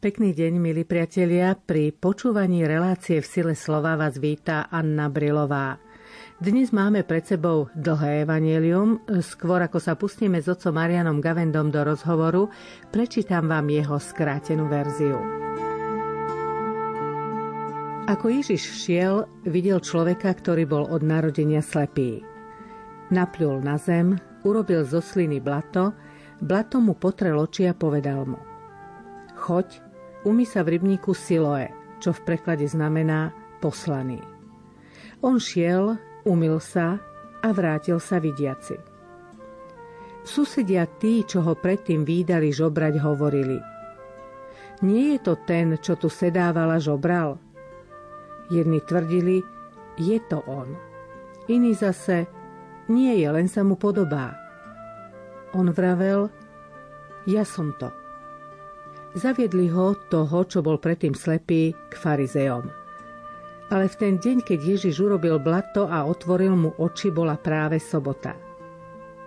Pekný deň, milí priatelia. Pri počúvaní relácie v sile slova vás víta Anna Brilová. Dnes máme pred sebou dlhé evanielium. Skôr ako sa pustíme s otcom Marianom Gavendom do rozhovoru, prečítam vám jeho skrátenú verziu. Ako Ježiš šiel, videl človeka, ktorý bol od narodenia slepý. Napľul na zem, urobil zo sliny blato, blato mu potrel oči a povedal mu Choď, umy sa v rybníku Siloe, čo v preklade znamená poslaný. On šiel, umil sa a vrátil sa vidiaci. Susedia tí, čo ho predtým výdali žobrať, hovorili Nie je to ten, čo tu sedával a žobral – Jedni tvrdili, je to on. Iní zase, nie je, len sa mu podobá. On vravel, ja som to. Zaviedli ho, toho, čo bol predtým slepý, k farizejom. Ale v ten deň, keď Ježiš urobil blato a otvoril mu oči, bola práve sobota.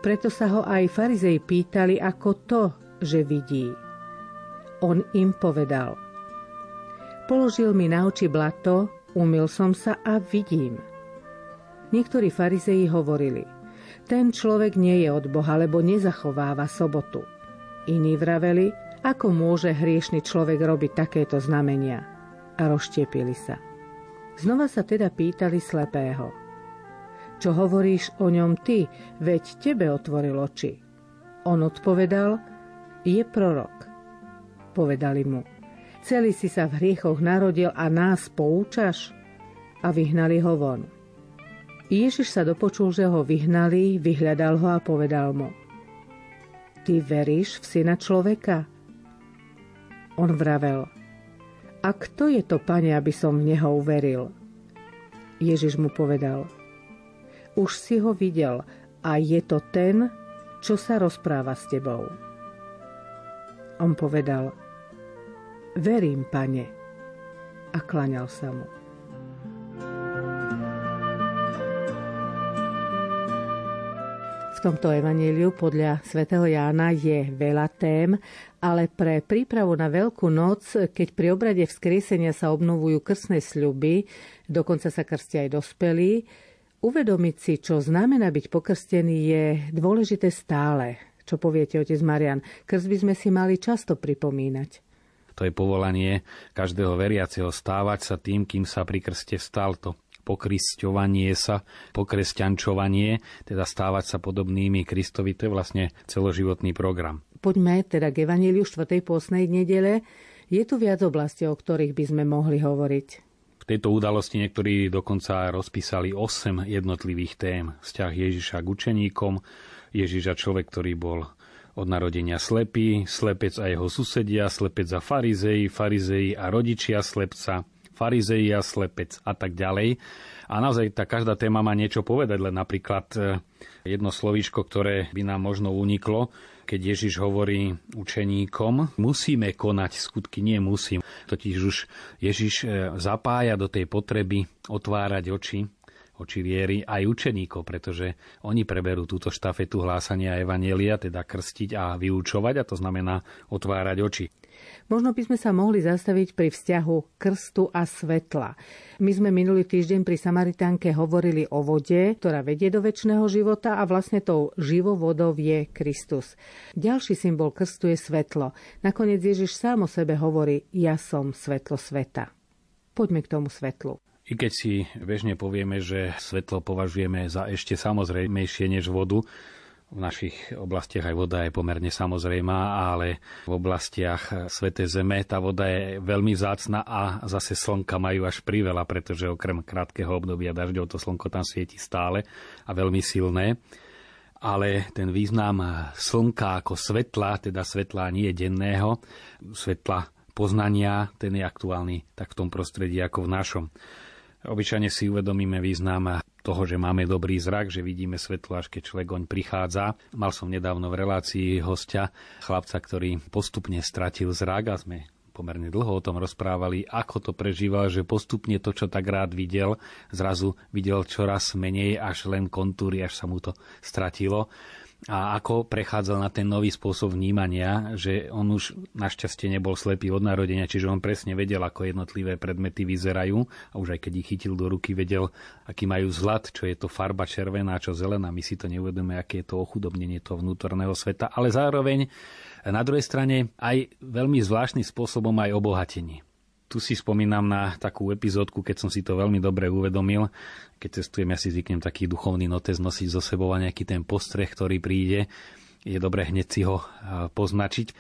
Preto sa ho aj farizej pýtali, ako to, že vidí. On im povedal. Položil mi na oči blato, Umil som sa a vidím. Niektorí farizeji hovorili, ten človek nie je od Boha, lebo nezachováva sobotu. Iní vraveli, ako môže hriešný človek robiť takéto znamenia. A rozštiepili sa. Znova sa teda pýtali slepého. Čo hovoríš o ňom ty, veď tebe otvoril oči. On odpovedal, je prorok. Povedali mu, Celý si sa v hriechoch narodil a nás poučaš? A vyhnali ho von. Ježiš sa dopočul, že ho vyhnali, vyhľadal ho a povedal mu Ty veríš v syna človeka? On vravel A kto je to, pane, aby som v neho uveril? Ježiš mu povedal Už si ho videl a je to ten, čo sa rozpráva s tebou. On povedal – Verím, pane. A klaňal sa mu. Tomto evaníliu podľa svätého Jána je veľa tém, ale pre prípravu na Veľkú noc, keď pri obrade vzkriesenia sa obnovujú krstné sľuby, dokonca sa krstia aj dospelí, uvedomiť si, čo znamená byť pokrstený, je dôležité stále. Čo poviete, otec Marian? Krst by sme si mali často pripomínať. To je povolanie každého veriaceho stávať sa tým, kým sa pri krste stal to pokrisťovanie sa, pokresťančovanie, teda stávať sa podobnými Kristovi, to je vlastne celoživotný program. Poďme teda k Evangeliu 4. pôsnej nedele. Je tu viac oblastí, o ktorých by sme mohli hovoriť. V tejto udalosti niektorí dokonca rozpísali 8 jednotlivých tém. Vzťah Ježiša k učeníkom, Ježiša človek, ktorý bol od narodenia slepý, slepec a jeho susedia, slepec a farizei, farizei a rodičia slepca, farizei a slepec a tak ďalej. A naozaj tá každá téma má niečo povedať, len napríklad e, jedno slovíčko, ktoré by nám možno uniklo, keď Ježiš hovorí učeníkom, musíme konať skutky, nie musím. Totiž už Ježiš e, zapája do tej potreby otvárať oči oči viery aj učeníkov, pretože oni preberú túto štafetu hlásania Evanielia, teda krstiť a vyučovať, a to znamená otvárať oči. Možno by sme sa mohli zastaviť pri vzťahu krstu a svetla. My sme minulý týždeň pri Samaritánke hovorili o vode, ktorá vedie do väčšného života a vlastne tou živovodou je Kristus. Ďalší symbol krstu je svetlo. Nakoniec Ježiš sám o sebe hovorí, ja som svetlo sveta. Poďme k tomu svetlu. I keď si bežne povieme, že svetlo považujeme za ešte samozrejmejšie než vodu, v našich oblastiach aj voda je pomerne samozrejmá, ale v oblastiach Svetej Zeme tá voda je veľmi vzácna a zase slnka majú až priveľa, pretože okrem krátkeho obdobia dažďov to slnko tam svieti stále a veľmi silné. Ale ten význam slnka ako svetla, teda svetla nie denného, svetla poznania, ten je aktuálny tak v tom prostredí ako v našom. Obyčajne si uvedomíme význam toho, že máme dobrý zrak, že vidíme svetlo, až keď človek oň prichádza. Mal som nedávno v relácii hostia, chlapca, ktorý postupne stratil zrak a sme pomerne dlho o tom rozprávali, ako to prežíval, že postupne to, čo tak rád videl, zrazu videl čoraz menej, až len kontúry, až sa mu to stratilo. A ako prechádzal na ten nový spôsob vnímania, že on už našťastie nebol slepý od narodenia, čiže on presne vedel, ako jednotlivé predmety vyzerajú a už aj keď ich chytil do ruky, vedel, aký majú zlat, čo je to farba červená, čo zelená. My si to neuvedomíme, aké je to ochudobnenie toho vnútorného sveta, ale zároveň na druhej strane aj veľmi zvláštnym spôsobom aj obohatenie tu si spomínam na takú epizódku, keď som si to veľmi dobre uvedomil. Keď cestujem, ja si zvyknem taký duchovný notes nosiť zo sebou a nejaký ten postreh, ktorý príde. Je dobre hneď si ho poznačiť.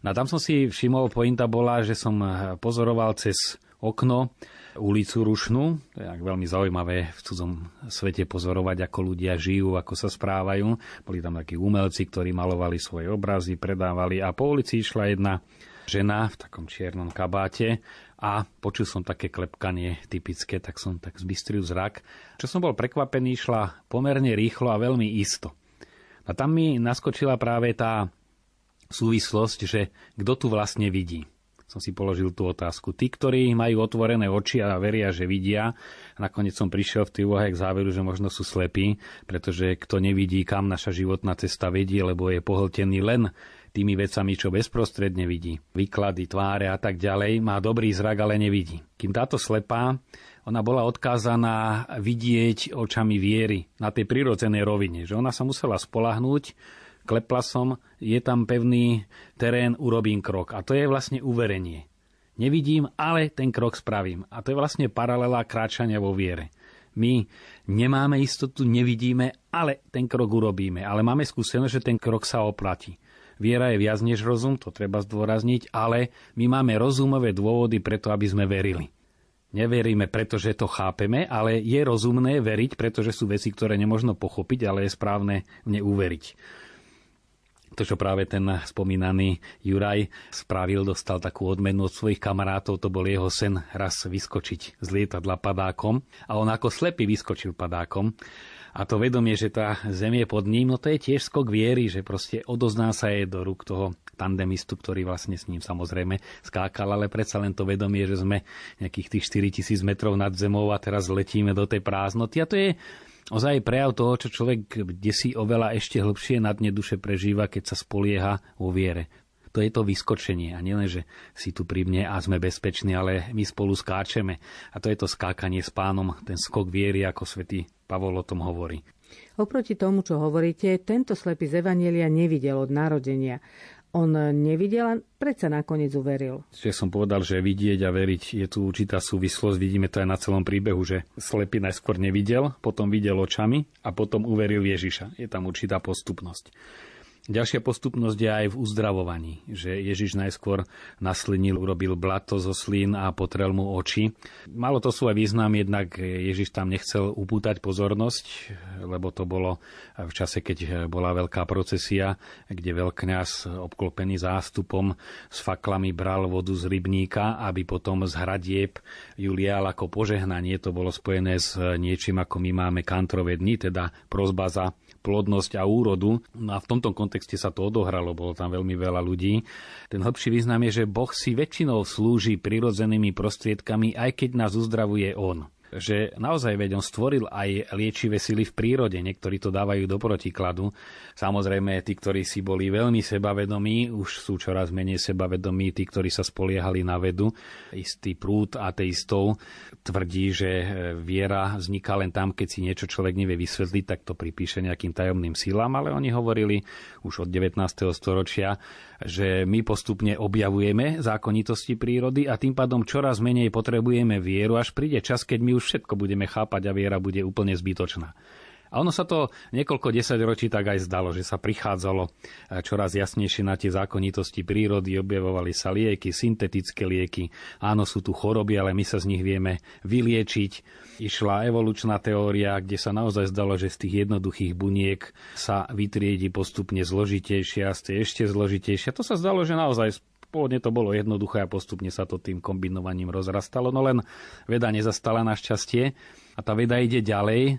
No a tam som si všimol, pointa bola, že som pozoroval cez okno ulicu Rušnú. To je veľmi zaujímavé v cudzom svete pozorovať, ako ľudia žijú, ako sa správajú. Boli tam takí umelci, ktorí malovali svoje obrazy, predávali a po ulici išla jedna žena v takom čiernom kabáte a počul som také klepkanie typické, tak som tak zbystril zrak. Čo som bol prekvapený, šla pomerne rýchlo a veľmi isto. A tam mi naskočila práve tá súvislosť, že kto tu vlastne vidí. Som si položil tú otázku. Tí, ktorí majú otvorené oči a veria, že vidia, a nakoniec som prišiel v tej úvahe k záveru, že možno sú slepí, pretože kto nevidí, kam naša životná cesta vedie, lebo je pohltený len tými vecami, čo bezprostredne vidí, výklady, tváre a tak ďalej, má dobrý zrak, ale nevidí. Kým táto slepá, ona bola odkázaná vidieť očami viery na tej prirodzenej rovine, že ona sa musela spolahnúť, klepla som, je tam pevný terén, urobím krok. A to je vlastne uverenie. Nevidím, ale ten krok spravím. A to je vlastne paralela kráčania vo viere. My nemáme istotu, nevidíme, ale ten krok urobíme. Ale máme skúsenosť, že ten krok sa oplatí. Viera je viac než rozum, to treba zdôrazniť, ale my máme rozumové dôvody preto, aby sme verili. Neveríme, pretože to chápeme, ale je rozumné veriť, pretože sú veci, ktoré nemožno pochopiť, ale je správne v ne uveriť. To, čo práve ten spomínaný Juraj spravil, dostal takú odmenu od svojich kamarátov, to bol jeho sen raz vyskočiť z lietadla padákom a on ako slepý vyskočil padákom a to vedomie, že tá zem je pod ním, no to je tiež skok viery, že proste odozná sa jej do rúk toho tandemistu, ktorý vlastne s ním samozrejme skákal, ale predsa len to vedomie, že sme nejakých tých 4000 metrov nad zemou a teraz letíme do tej prázdnoty. A to je ozaj prejav toho, čo človek si oveľa ešte hlbšie na dne duše prežíva, keď sa spolieha vo viere. To je to vyskočenie. A nielen, že si tu pri mne a sme bezpeční, ale my spolu skáčeme. A to je to skákanie s pánom, ten skok viery, ako svätý Pavol o tom hovorí. Oproti tomu, čo hovoríte, tento slepý z Evanielia nevidel od narodenia. On nevidel a predsa nakoniec uveril. Čiže som povedal, že vidieť a veriť je tu určitá súvislosť. Vidíme to aj na celom príbehu, že slepý najskôr nevidel, potom videl očami a potom uveril Ježiša. Je tam určitá postupnosť. Ďalšia postupnosť je aj v uzdravovaní, že Ježiš najskôr naslinil, urobil blato zo slín a potrel mu oči. Malo to svoj význam, jednak Ježiš tam nechcel upútať pozornosť, lebo to bolo v čase, keď bola veľká procesia, kde veľkňaz obklopený zástupom s faklami bral vodu z rybníka, aby potom z hradieb Juliál ako požehnanie. To bolo spojené s niečím, ako my máme kantrové dni, teda prozba za plodnosť a úrodu. No a v tomto kontexte sa to odohralo, bolo tam veľmi veľa ľudí. Ten hĺbší význam je, že Boh si väčšinou slúži prirodzenými prostriedkami, aj keď nás uzdravuje On že naozaj veď on stvoril aj liečivé sily v prírode. Niektorí to dávajú do protikladu. Samozrejme, tí, ktorí si boli veľmi sebavedomí, už sú čoraz menej sebavedomí, tí, ktorí sa spoliehali na vedu. Istý prúd ateistov tvrdí, že viera vzniká len tam, keď si niečo človek nevie vysvetliť, tak to pripíše nejakým tajomným silám, ale oni hovorili už od 19. storočia, že my postupne objavujeme zákonitosti prírody a tým pádom čoraz menej potrebujeme vieru, až príde čas, keď my už všetko budeme chápať a viera bude úplne zbytočná. A ono sa to niekoľko desaťročí tak aj zdalo, že sa prichádzalo eh, čoraz jasnejšie na tie zákonitosti prírody, objavovali sa lieky, syntetické lieky. Áno, sú tu choroby, ale my sa z nich vieme vyliečiť. Išla evolučná teória, kde sa naozaj zdalo, že z tých jednoduchých buniek sa vytriedi postupne zložitejšie a z tej ešte zložitejšie. To sa zdalo, že naozaj Pôvodne to bolo jednoduché a postupne sa to tým kombinovaním rozrastalo, no len veda nezastala našťastie a tá veda ide ďalej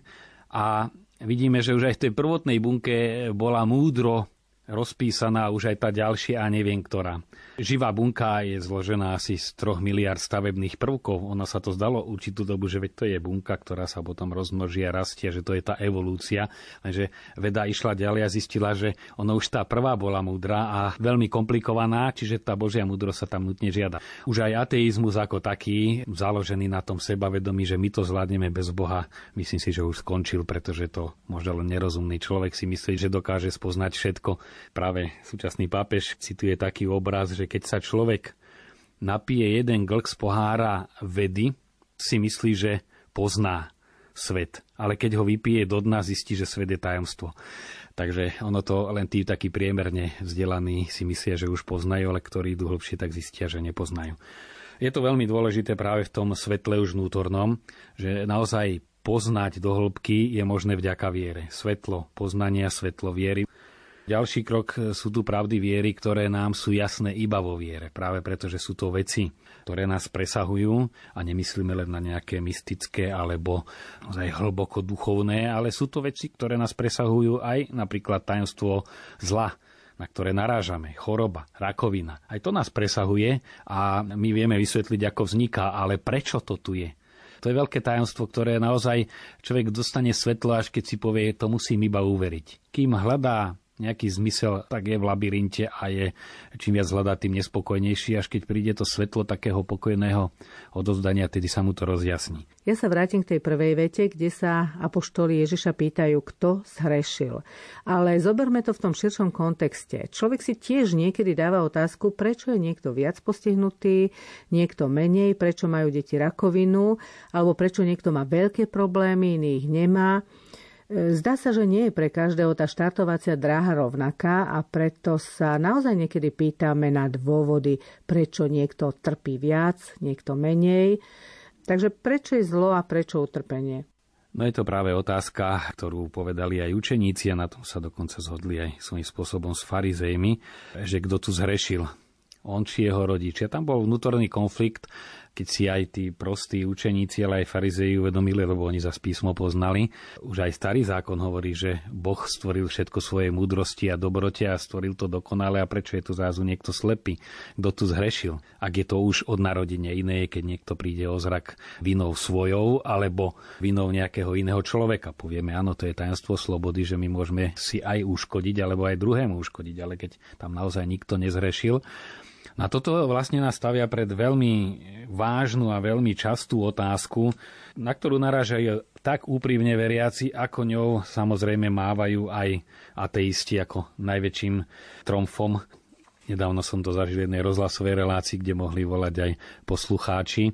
a vidíme, že už aj v tej prvotnej bunke bola múdro rozpísaná už aj tá ďalšia a neviem ktorá. Živá bunka je zložená asi z 3 miliard stavebných prvkov. Ona sa to zdalo určitú dobu, že veď to je bunka, ktorá sa potom rozmnoží a rastie, že to je tá evolúcia. Lenže veda išla ďalej a zistila, že ona už tá prvá bola múdra a veľmi komplikovaná, čiže tá Božia múdrosť sa tam nutne žiada. Už aj ateizmus ako taký, založený na tom sebavedomí, že my to zvládneme bez Boha, myslím si, že už skončil, pretože to možno len nerozumný človek si myslí, že dokáže spoznať všetko. Práve súčasný pápež cituje taký obraz, že keď sa človek napije jeden glk z pohára vedy, si myslí, že pozná svet. Ale keď ho vypije do dna, zistí, že svet je tajomstvo. Takže ono to len tí takí priemerne vzdelaní si myslia, že už poznajú, ale ktorí idú hlbšie, tak zistia, že nepoznajú. Je to veľmi dôležité práve v tom svetle už vnútornom, že naozaj poznať do hĺbky je možné vďaka viere. Svetlo poznania, svetlo viery ďalší krok e, sú tu pravdy viery, ktoré nám sú jasné iba vo viere. Práve preto, že sú to veci, ktoré nás presahujú a nemyslíme len na nejaké mystické alebo aj hlboko duchovné, ale sú to veci, ktoré nás presahujú aj napríklad tajomstvo zla, na ktoré narážame, choroba, rakovina. Aj to nás presahuje a my vieme vysvetliť, ako vzniká, ale prečo to tu je. To je veľké tajomstvo, ktoré naozaj človek dostane svetlo, až keď si povie, to musím iba uveriť. Kým hľadá nejaký zmysel, tak je v labyrinte a je čím viac hľadá, tým nespokojnejší, až keď príde to svetlo takého pokojného odovzdania, tedy sa mu to rozjasní. Ja sa vrátim k tej prvej vete, kde sa apoštoli Ježiša pýtajú, kto zhrešil. Ale zoberme to v tom širšom kontexte. Človek si tiež niekedy dáva otázku, prečo je niekto viac postihnutý, niekto menej, prečo majú deti rakovinu, alebo prečo niekto má veľké problémy, iných nemá. Zdá sa, že nie je pre každého tá štartovacia dráha rovnaká a preto sa naozaj niekedy pýtame na dôvody, prečo niekto trpí viac, niekto menej. Takže prečo je zlo a prečo utrpenie? No je to práve otázka, ktorú povedali aj učeníci a na tom sa dokonca zhodli aj svojím spôsobom s farizejmi, že kto tu zhrešil, on či jeho rodičia. Tam bol vnútorný konflikt keď si aj tí prostí učeníci, ale aj farizeji uvedomili, lebo oni za písmo poznali. Už aj starý zákon hovorí, že Boh stvoril všetko svoje múdrosti a dobrote a stvoril to dokonale a prečo je tu zrazu niekto slepý? Kto tu zhrešil? Ak je to už od narodenia iné, keď niekto príde o zrak vinou svojou alebo vinou nejakého iného človeka. Povieme, áno, to je tajomstvo slobody, že my môžeme si aj uškodiť alebo aj druhému uškodiť, ale keď tam naozaj nikto nezhrešil, na toto vlastne nás stavia pred veľmi vážnu a veľmi častú otázku, na ktorú narážajú tak úprimne veriaci, ako ňou samozrejme mávajú aj ateisti ako najväčším tromfom. Nedávno som to zažil jednej rozhlasovej relácii, kde mohli volať aj poslucháči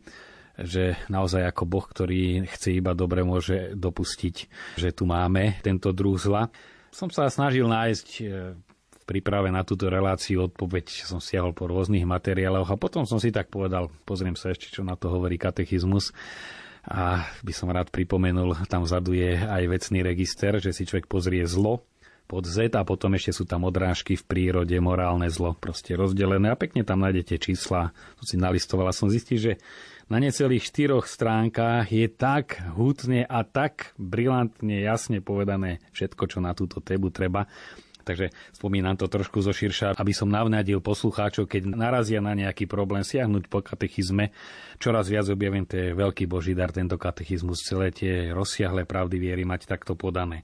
že naozaj ako Boh, ktorý chce iba dobre, môže dopustiť, že tu máme tento druh zla. Som sa snažil nájsť v príprave na túto reláciu odpoveď som siahol po rôznych materiáloch a potom som si tak povedal, pozriem sa ešte, čo na to hovorí katechizmus. A by som rád pripomenul, tam vzadu je aj vecný register, že si človek pozrie zlo pod Z a potom ešte sú tam odrážky v prírode, morálne zlo, proste rozdelené a pekne tam nájdete čísla. To si nalistovala, som zistil, že na necelých štyroch stránkach je tak hutne a tak brilantne jasne povedané všetko, čo na túto tému treba, Takže spomínam to trošku zo širša, aby som navnadil poslucháčov, keď narazia na nejaký problém siahnuť po katechizme. Čoraz viac objavím, to je veľký boží dar, tento katechizmus, celé tie rozsiahle pravdy viery mať takto podané.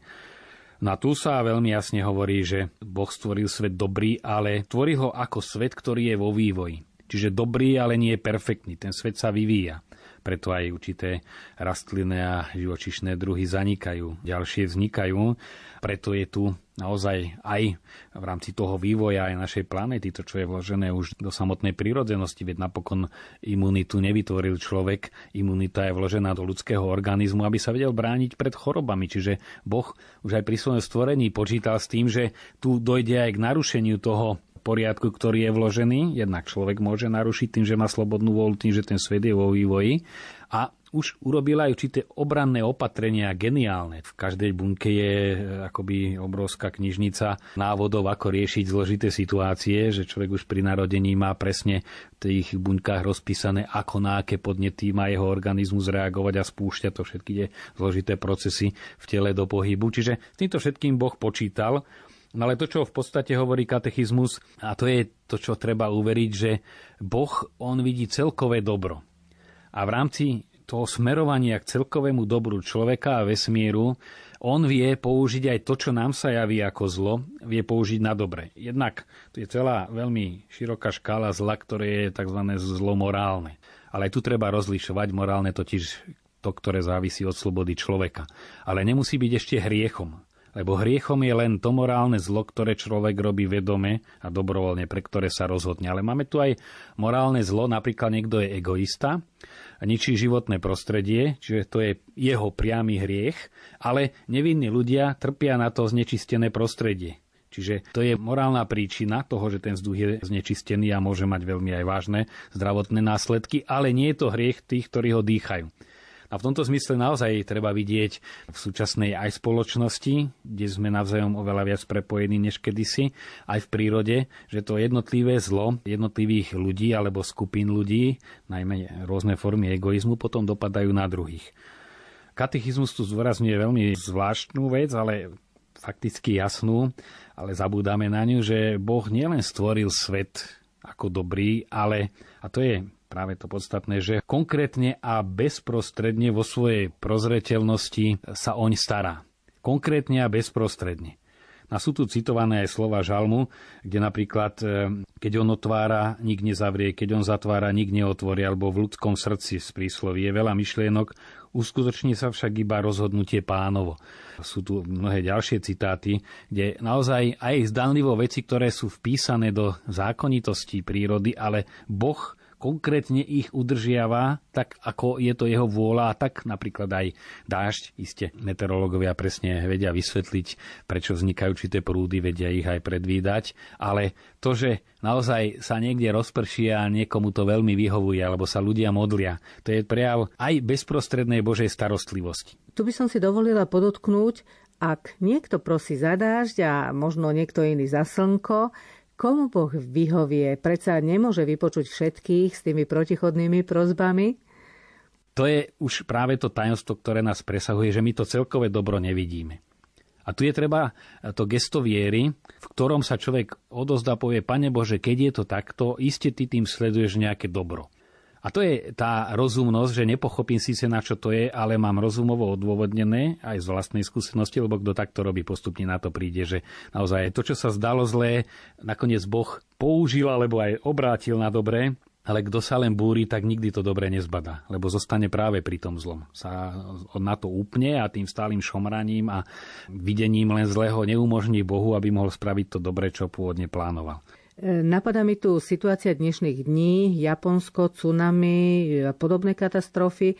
Na tu sa veľmi jasne hovorí, že Boh stvoril svet dobrý, ale tvoril ho ako svet, ktorý je vo vývoji. Čiže dobrý, ale nie je perfektný. Ten svet sa vyvíja preto aj určité rastlinné a živočišné druhy zanikajú, ďalšie vznikajú. Preto je tu naozaj aj v rámci toho vývoja aj našej planéty, to, čo je vložené už do samotnej prírodzenosti, veď napokon imunitu nevytvoril človek, imunita je vložená do ľudského organizmu, aby sa vedel brániť pred chorobami. Čiže Boh už aj pri svojom stvorení počítal s tým, že tu dojde aj k narušeniu toho poriadku, ktorý je vložený. Jednak človek môže narušiť tým, že má slobodnú voľu, tým, že ten svet je vo vývoji. A už urobila aj určité obranné opatrenia geniálne. V každej bunke je e, akoby obrovská knižnica návodov, ako riešiť zložité situácie, že človek už pri narodení má presne v tých buňkách rozpísané, ako na aké podnety má jeho organizmus reagovať a spúšťať to všetky tie zložité procesy v tele do pohybu. Čiže s týmto všetkým Boh počítal No ale to, čo v podstate hovorí katechizmus, a to je to, čo treba uveriť, že Boh, on vidí celkové dobro. A v rámci toho smerovania k celkovému dobru človeka a vesmíru, on vie použiť aj to, čo nám sa javí ako zlo, vie použiť na dobre. Jednak to je celá veľmi široká škála zla, ktoré je tzv. zlo morálne. Ale tu treba rozlišovať morálne totiž to, ktoré závisí od slobody človeka. Ale nemusí byť ešte hriechom. Lebo hriechom je len to morálne zlo, ktoré človek robí vedome a dobrovoľne, pre ktoré sa rozhodne. Ale máme tu aj morálne zlo, napríklad niekto je egoista, ničí životné prostredie, čiže to je jeho priamy hriech, ale nevinní ľudia trpia na to znečistené prostredie. Čiže to je morálna príčina toho, že ten vzduch je znečistený a môže mať veľmi aj vážne zdravotné následky, ale nie je to hriech tých, ktorí ho dýchajú. A v tomto zmysle naozaj treba vidieť v súčasnej aj spoločnosti, kde sme navzájom oveľa viac prepojení než kedysi, aj v prírode, že to jednotlivé zlo jednotlivých ľudí alebo skupín ľudí, najmä rôzne formy egoizmu, potom dopadajú na druhých. Katechizmus tu zdôrazňuje veľmi zvláštnu vec, ale fakticky jasnú, ale zabúdame na ňu, že Boh nielen stvoril svet ako dobrý, ale, a to je práve to podstatné, že konkrétne a bezprostredne vo svojej prozreteľnosti sa oň stará. Konkrétne a bezprostredne. A sú tu citované aj slova žalmu, kde napríklad, e, keď on otvára, nik nezavrie, keď on zatvára, nik neotvorí, alebo v ľudskom srdci z prísloví je veľa myšlienok, uskutoční sa však iba rozhodnutie pánovo. Sú tu mnohé ďalšie citáty, kde naozaj aj zdanlivo veci, ktoré sú vpísané do zákonitostí prírody, ale Boh konkrétne ich udržiava tak, ako je to jeho vôľa tak napríklad aj dážď. Iste meteorológovia presne vedia vysvetliť, prečo vznikajú určité prúdy, vedia ich aj predvídať, ale to, že naozaj sa niekde rozprší a niekomu to veľmi vyhovuje, alebo sa ľudia modlia, to je prejav aj bezprostrednej Božej starostlivosti. Tu by som si dovolila podotknúť, ak niekto prosí za dážď a možno niekto iný za slnko, Komu Boh vyhovie? Predsa nemôže vypočuť všetkých s tými protichodnými prozbami? To je už práve to tajomstvo, ktoré nás presahuje, že my to celkové dobro nevidíme. A tu je treba to gesto viery, v ktorom sa človek odozdá povie, Pane Bože, keď je to takto, iste ty tým sleduješ nejaké dobro. A to je tá rozumnosť, že nepochopím síce na čo to je, ale mám rozumovo odôvodnené aj z vlastnej skúsenosti, lebo kto takto robí, postupne na to príde, že naozaj to, čo sa zdalo zlé, nakoniec Boh použil alebo aj obrátil na dobré, ale kto sa len búri, tak nikdy to dobre nezbadá, lebo zostane práve pri tom zlom. Sa na to úplne a tým stálym šomraním a videním len zlého neumožní Bohu, aby mohol spraviť to dobre, čo pôvodne plánoval. Napadá mi tu situácia dnešných dní, Japonsko, tsunami a podobné katastrofy.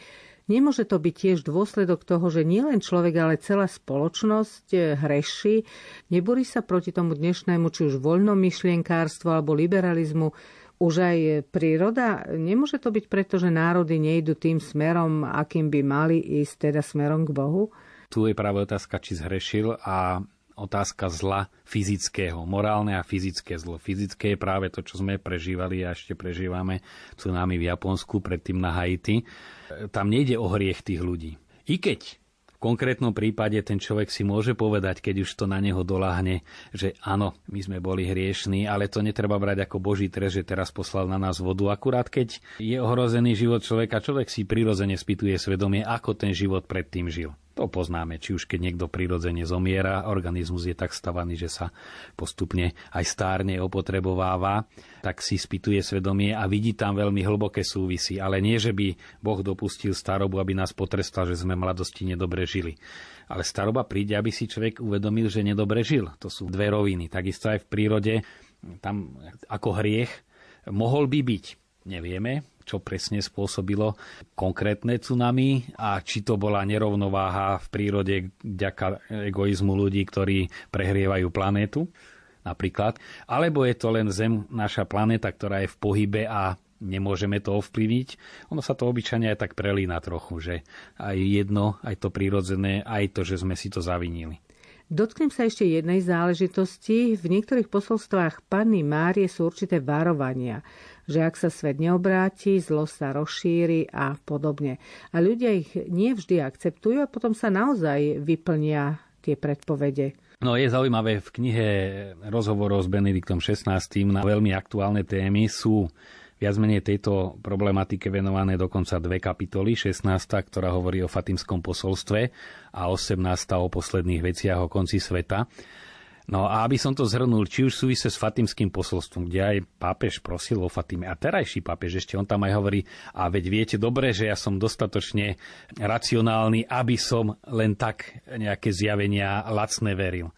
Nemôže to byť tiež dôsledok toho, že nielen človek, ale celá spoločnosť hreší. Nebúri sa proti tomu dnešnému, či už voľnomyšlienkárstvu alebo liberalizmu, už aj príroda. Nemôže to byť preto, že národy nejdu tým smerom, akým by mali ísť, teda smerom k Bohu? Tu je práve otázka, či zhrešil a otázka zla fyzického, morálne a fyzické zlo. Fyzické je práve to, čo sme prežívali a ešte prežívame tsunami v Japonsku, predtým na Haiti. Tam nejde o hriech tých ľudí. I keď v konkrétnom prípade ten človek si môže povedať, keď už to na neho doláhne, že áno, my sme boli hriešní, ale to netreba brať ako Boží trest, že teraz poslal na nás vodu. Akurát keď je ohrozený život človeka, človek si prirodzene spýtuje svedomie, ako ten život predtým žil. To poznáme, či už keď niekto prirodzene zomiera, organizmus je tak stavaný, že sa postupne aj stárne opotrebováva, tak si spýtuje svedomie a vidí tam veľmi hlboké súvisy. Ale nie, že by Boh dopustil starobu, aby nás potrestal, že sme mladosti nedobre žili. Ale staroba príde, aby si človek uvedomil, že nedobre žil. To sú dve roviny. Takisto aj v prírode, tam ako hriech mohol by byť. Nevieme, čo presne spôsobilo konkrétne tsunami a či to bola nerovnováha v prírode vďaka egoizmu ľudí, ktorí prehrievajú planétu napríklad, alebo je to len Zem, naša planéta, ktorá je v pohybe a nemôžeme to ovplyvniť. Ono sa to obyčajne aj tak prelína trochu, že aj jedno, aj to prírodzené, aj to, že sme si to zavinili. Dotknem sa ešte jednej záležitosti. V niektorých posolstvách Panny Márie sú určité varovania že ak sa svet neobráti, zlo sa rozšíri a podobne. A ľudia ich nie vždy akceptujú a potom sa naozaj vyplnia tie predpovede. No je zaujímavé, v knihe rozhovorov s Benediktom XVI na veľmi aktuálne témy sú viac menej tejto problematike venované dokonca dve kapitoly. 16, ktorá hovorí o Fatimskom posolstve a 18 o posledných veciach o konci sveta. No a aby som to zhrnul, či už súvise s Fatimským posolstvom, kde aj pápež prosil o Fatime a terajší pápež ešte, on tam aj hovorí, a veď viete dobre, že ja som dostatočne racionálny, aby som len tak nejaké zjavenia lacné veril.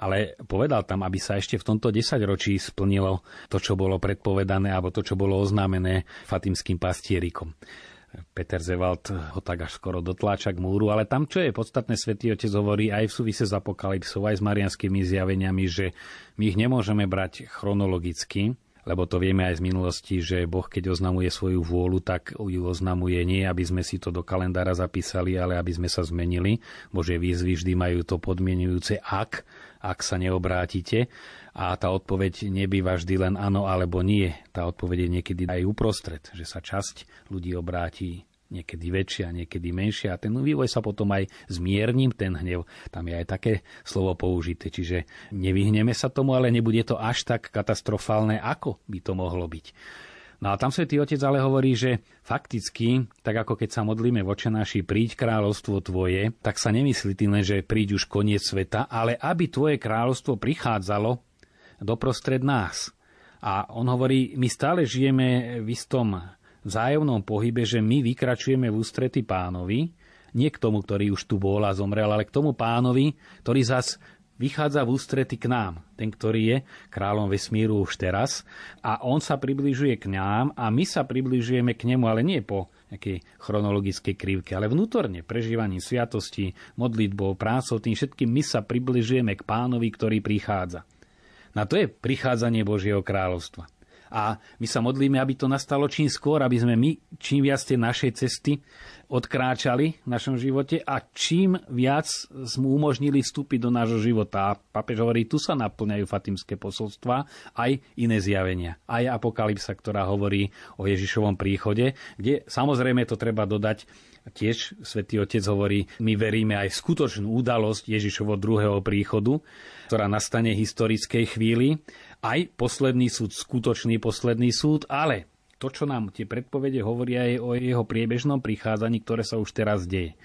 Ale povedal tam, aby sa ešte v tomto desaťročí splnilo to, čo bolo predpovedané, alebo to, čo bolo oznámené fatimským pastierikom. Peter Zevald ho tak až skoro dotláča k múru, ale tam, čo je podstatné, Svetý Otec hovorí aj v súvise s apokalypsou, aj s marianskými zjaveniami, že my ich nemôžeme brať chronologicky, lebo to vieme aj z minulosti, že Boh, keď oznamuje svoju vôľu, tak ju oznamuje nie, aby sme si to do kalendára zapísali, ale aby sme sa zmenili. Bože výzvy vždy majú to podmienujúce ak, ak sa neobrátite a tá odpoveď nebýva vždy len áno alebo nie. Tá odpoveď je niekedy aj uprostred, že sa časť ľudí obráti niekedy väčšia, niekedy menšia a ten vývoj sa potom aj zmierním, ten hnev. Tam je aj také slovo použité, čiže nevyhneme sa tomu, ale nebude to až tak katastrofálne, ako by to mohlo byť. No a tam svätý Otec ale hovorí, že fakticky, tak ako keď sa modlíme voče naši príď kráľovstvo tvoje, tak sa nemyslí tým len, že príď už koniec sveta, ale aby tvoje kráľovstvo prichádzalo doprostred nás. A on hovorí, my stále žijeme v istom vzájomnom pohybe, že my vykračujeme v ústrety pánovi, nie k tomu, ktorý už tu bol a zomrel, ale k tomu pánovi, ktorý zas vychádza v ústrety k nám, ten, ktorý je kráľom vesmíru už teraz a on sa približuje k nám a my sa približujeme k nemu, ale nie po nejakej chronologickej krivke, ale vnútorne, prežívaním sviatosti, modlitbou, prácou, tým všetkým my sa približujeme k pánovi, ktorý prichádza. Na to je prichádzanie Božieho kráľovstva. A my sa modlíme, aby to nastalo čím skôr, aby sme my čím viac tie našej cesty odkráčali v našom živote a čím viac sme umožnili vstúpiť do nášho života. A papež hovorí, tu sa naplňajú fatimské posolstva, aj iné zjavenia. Aj apokalypsa, ktorá hovorí o Ježišovom príchode, kde samozrejme to treba dodať, tiež svätý Otec hovorí, my veríme aj v skutočnú udalosť Ježišovo druhého príchodu, ktorá nastane historickej chvíli, aj posledný súd, skutočný posledný súd, ale to, čo nám tie predpovede hovoria aj o jeho priebežnom prichádzaní, ktoré sa už teraz deje.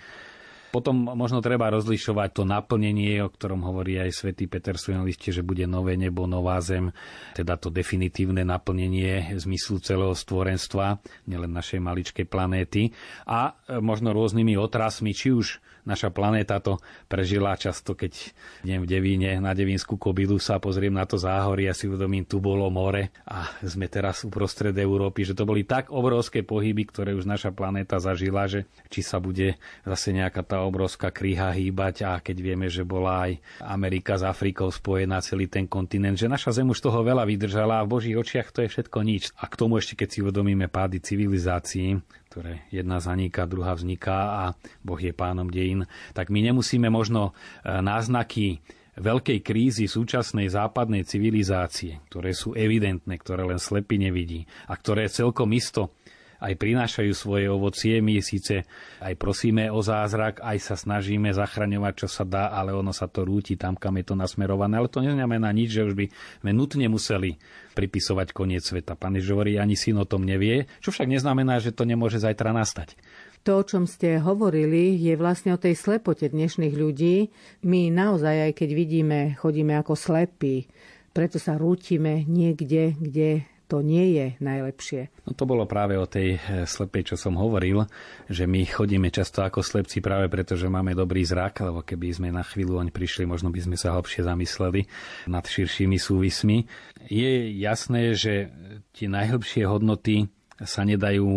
Potom možno treba rozlišovať to naplnenie, o ktorom hovorí aj svätý Peter v svojom liste, že bude nové nebo, nová zem, teda to definitívne naplnenie zmyslu celého stvorenstva, nielen našej maličkej planéty. A možno rôznymi otrasmi, či už naša planéta to prežila často, keď idem v Devíne na Devínsku kobilu sa pozriem na to záhorie a si uvedomím, tu bolo more a sme teraz uprostred Európy, že to boli tak obrovské pohyby, ktoré už naša planéta zažila, že či sa bude zase nejaká tá obrovská kríha hýbať a keď vieme, že bola aj Amerika s Afrikou spojená celý ten kontinent, že naša Zem už toho veľa vydržala a v Božích očiach to je všetko nič. A k tomu ešte, keď si uvedomíme pády civilizácií, ktoré jedna zaniká, druhá vzniká a Boh je pánom dejín, tak my nemusíme možno e, náznaky veľkej krízy súčasnej západnej civilizácie, ktoré sú evidentné, ktoré len slepý nevidí a ktoré celkom isto aj prinášajú svoje ovocie. My síce aj prosíme o zázrak, aj sa snažíme zachraňovať, čo sa dá, ale ono sa to rúti tam, kam je to nasmerované. Ale to neznamená nič, že už by sme nutne museli pripisovať koniec sveta. Pán Ježiš ani syn o tom nevie, čo však neznamená, že to nemôže zajtra nastať. To, o čom ste hovorili, je vlastne o tej slepote dnešných ľudí. My naozaj, aj keď vidíme, chodíme ako slepí, preto sa rútime niekde, kde to nie je najlepšie. No to bolo práve o tej eh, slepej, čo som hovoril, že my chodíme často ako slepci práve preto, že máme dobrý zrak, lebo keby sme na chvíľu oň prišli, možno by sme sa hlbšie zamysleli nad širšími súvismi. Je jasné, že tie najhlbšie hodnoty sa nedajú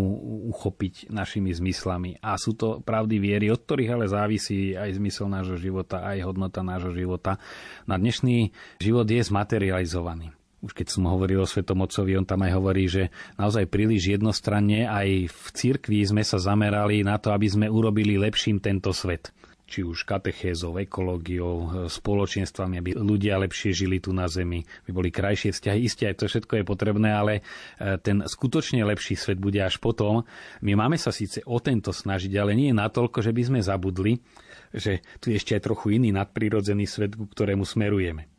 uchopiť našimi zmyslami. A sú to pravdy viery, od ktorých ale závisí aj zmysel nášho života, aj hodnota nášho života. Na dnešný život je zmaterializovaný už keď som hovoril o Svetom Otcovi, on tam aj hovorí, že naozaj príliš jednostranne aj v cirkvi sme sa zamerali na to, aby sme urobili lepším tento svet. Či už katechézou, ekológiou, spoločenstvami, aby ľudia lepšie žili tu na Zemi, aby boli krajšie vzťahy. Isté aj to všetko je potrebné, ale e, ten skutočne lepší svet bude až potom. My máme sa síce o tento snažiť, ale nie natoľko, že by sme zabudli, že tu je ešte aj trochu iný nadprirodzený svet, ku ktorému smerujeme.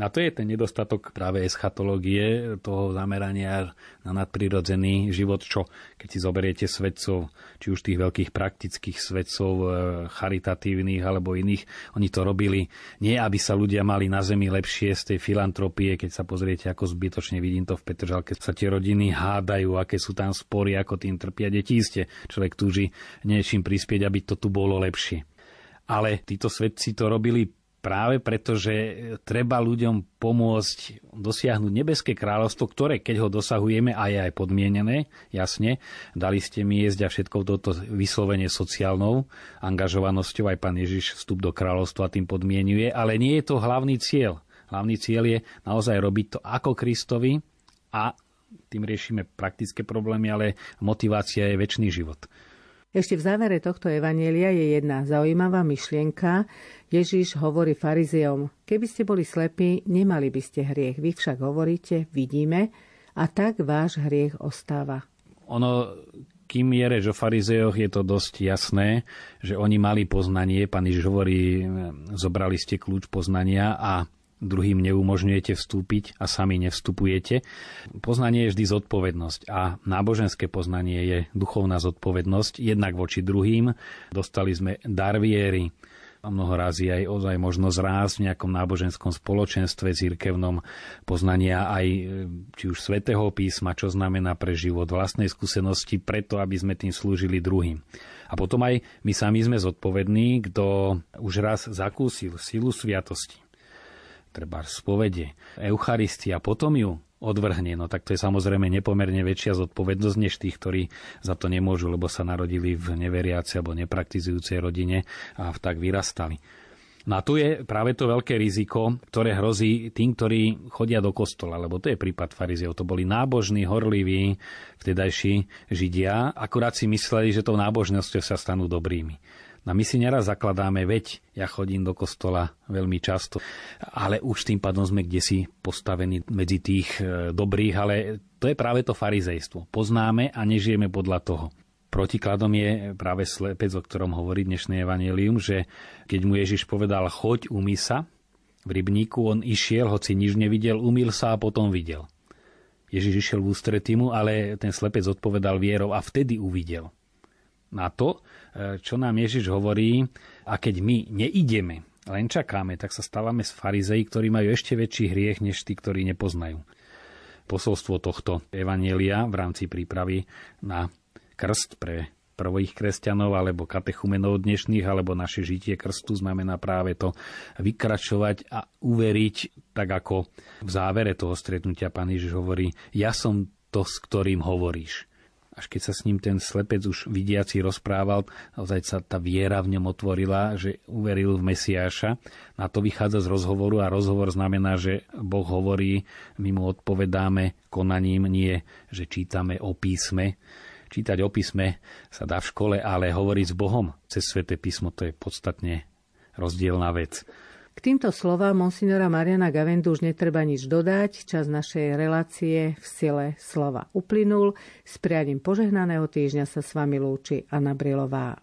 A to je ten nedostatok práve eschatológie, toho zamerania na nadprirodzený život, čo keď si zoberiete svedcov, či už tých veľkých praktických svedcov, e, charitatívnych alebo iných, oni to robili nie, aby sa ľudia mali na zemi lepšie z tej filantropie, keď sa pozriete, ako zbytočne vidím to v Petržalke, sa tie rodiny hádajú, aké sú tam spory, ako tým trpia deti. Isté, človek túži niečím prispieť, aby to tu bolo lepšie. Ale títo svedci to robili práve preto, že treba ľuďom pomôcť dosiahnuť nebeské kráľovstvo, ktoré keď ho dosahujeme a je aj podmienené, jasne, dali ste mi jesť a všetko toto vyslovene sociálnou angažovanosťou, aj pán Ježiš vstup do kráľovstva tým podmienuje, ale nie je to hlavný cieľ. Hlavný cieľ je naozaj robiť to ako Kristovi a tým riešime praktické problémy, ale motivácia je väčší život. Ešte v závere tohto evanielia je jedna zaujímavá myšlienka. Ježiš hovorí farizeom, keby ste boli slepí, nemali by ste hriech. Vy však hovoríte, vidíme, a tak váš hriech ostáva. Ono, kým je reč o farizeoch, je to dosť jasné, že oni mali poznanie. Pán Ježiš hovorí, zobrali ste kľúč poznania a druhým neumožňujete vstúpiť a sami nevstupujete. Poznanie je vždy zodpovednosť a náboženské poznanie je duchovná zodpovednosť jednak voči druhým. Dostali sme dar viery, a mnoho razy aj ozaj možno zrásť v nejakom náboženskom spoločenstve, církevnom poznania aj e, či už svätého písma, čo znamená pre život vlastnej skúsenosti, preto aby sme tým slúžili druhým. A potom aj my sami sme zodpovední, kto už raz zakúsil silu sviatosti treba spovede, Eucharistia, potom ju odvrhne, no tak to je samozrejme nepomerne väčšia zodpovednosť než tých, ktorí za to nemôžu, lebo sa narodili v neveriacej alebo nepraktizujúcej rodine a tak vyrastali. No a tu je práve to veľké riziko, ktoré hrozí tým, ktorí chodia do kostola, lebo to je prípad farizeov. To boli nábožní, horliví, vtedajší židia, akurát si mysleli, že tou nábožnosťou sa stanú dobrými. No my si neraz zakladáme, veď ja chodím do kostola veľmi často, ale už tým pádom sme kde si postavení medzi tých e, dobrých, ale to je práve to farizejstvo. Poznáme a nežijeme podľa toho. Protikladom je práve slepec, o ktorom hovorí dnešné evanelium, že keď mu Ježiš povedal choď, umy sa, v rybníku on išiel, hoci nič nevidel, umil sa a potom videl. Ježiš išiel v ústretimu, ale ten slepec odpovedal vierou a vtedy uvidel. Na to čo nám Ježiš hovorí. A keď my neideme, len čakáme, tak sa stávame z farizei, ktorí majú ešte väčší hriech, než tí, ktorí nepoznajú. Posolstvo tohto evanielia v rámci prípravy na krst pre prvých kresťanov alebo katechumenov dnešných alebo naše žitie krstu znamená práve to vykračovať a uveriť tak ako v závere toho stretnutia pán Ježiš hovorí ja som to, s ktorým hovoríš až keď sa s ním ten slepec už vidiaci rozprával, naozaj sa tá viera v ňom otvorila, že uveril v Mesiáša. Na to vychádza z rozhovoru a rozhovor znamená, že Boh hovorí, my mu odpovedáme konaním, nie, že čítame o písme. Čítať o písme sa dá v škole, ale hovoriť s Bohom cez sväté písmo to je podstatne rozdielna vec. K týmto slovám monsignora Mariana Gavendu už netreba nič dodať. Čas našej relácie v sile slova uplynul. S prianím požehnaného týždňa sa s vami lúči Anna Brilová.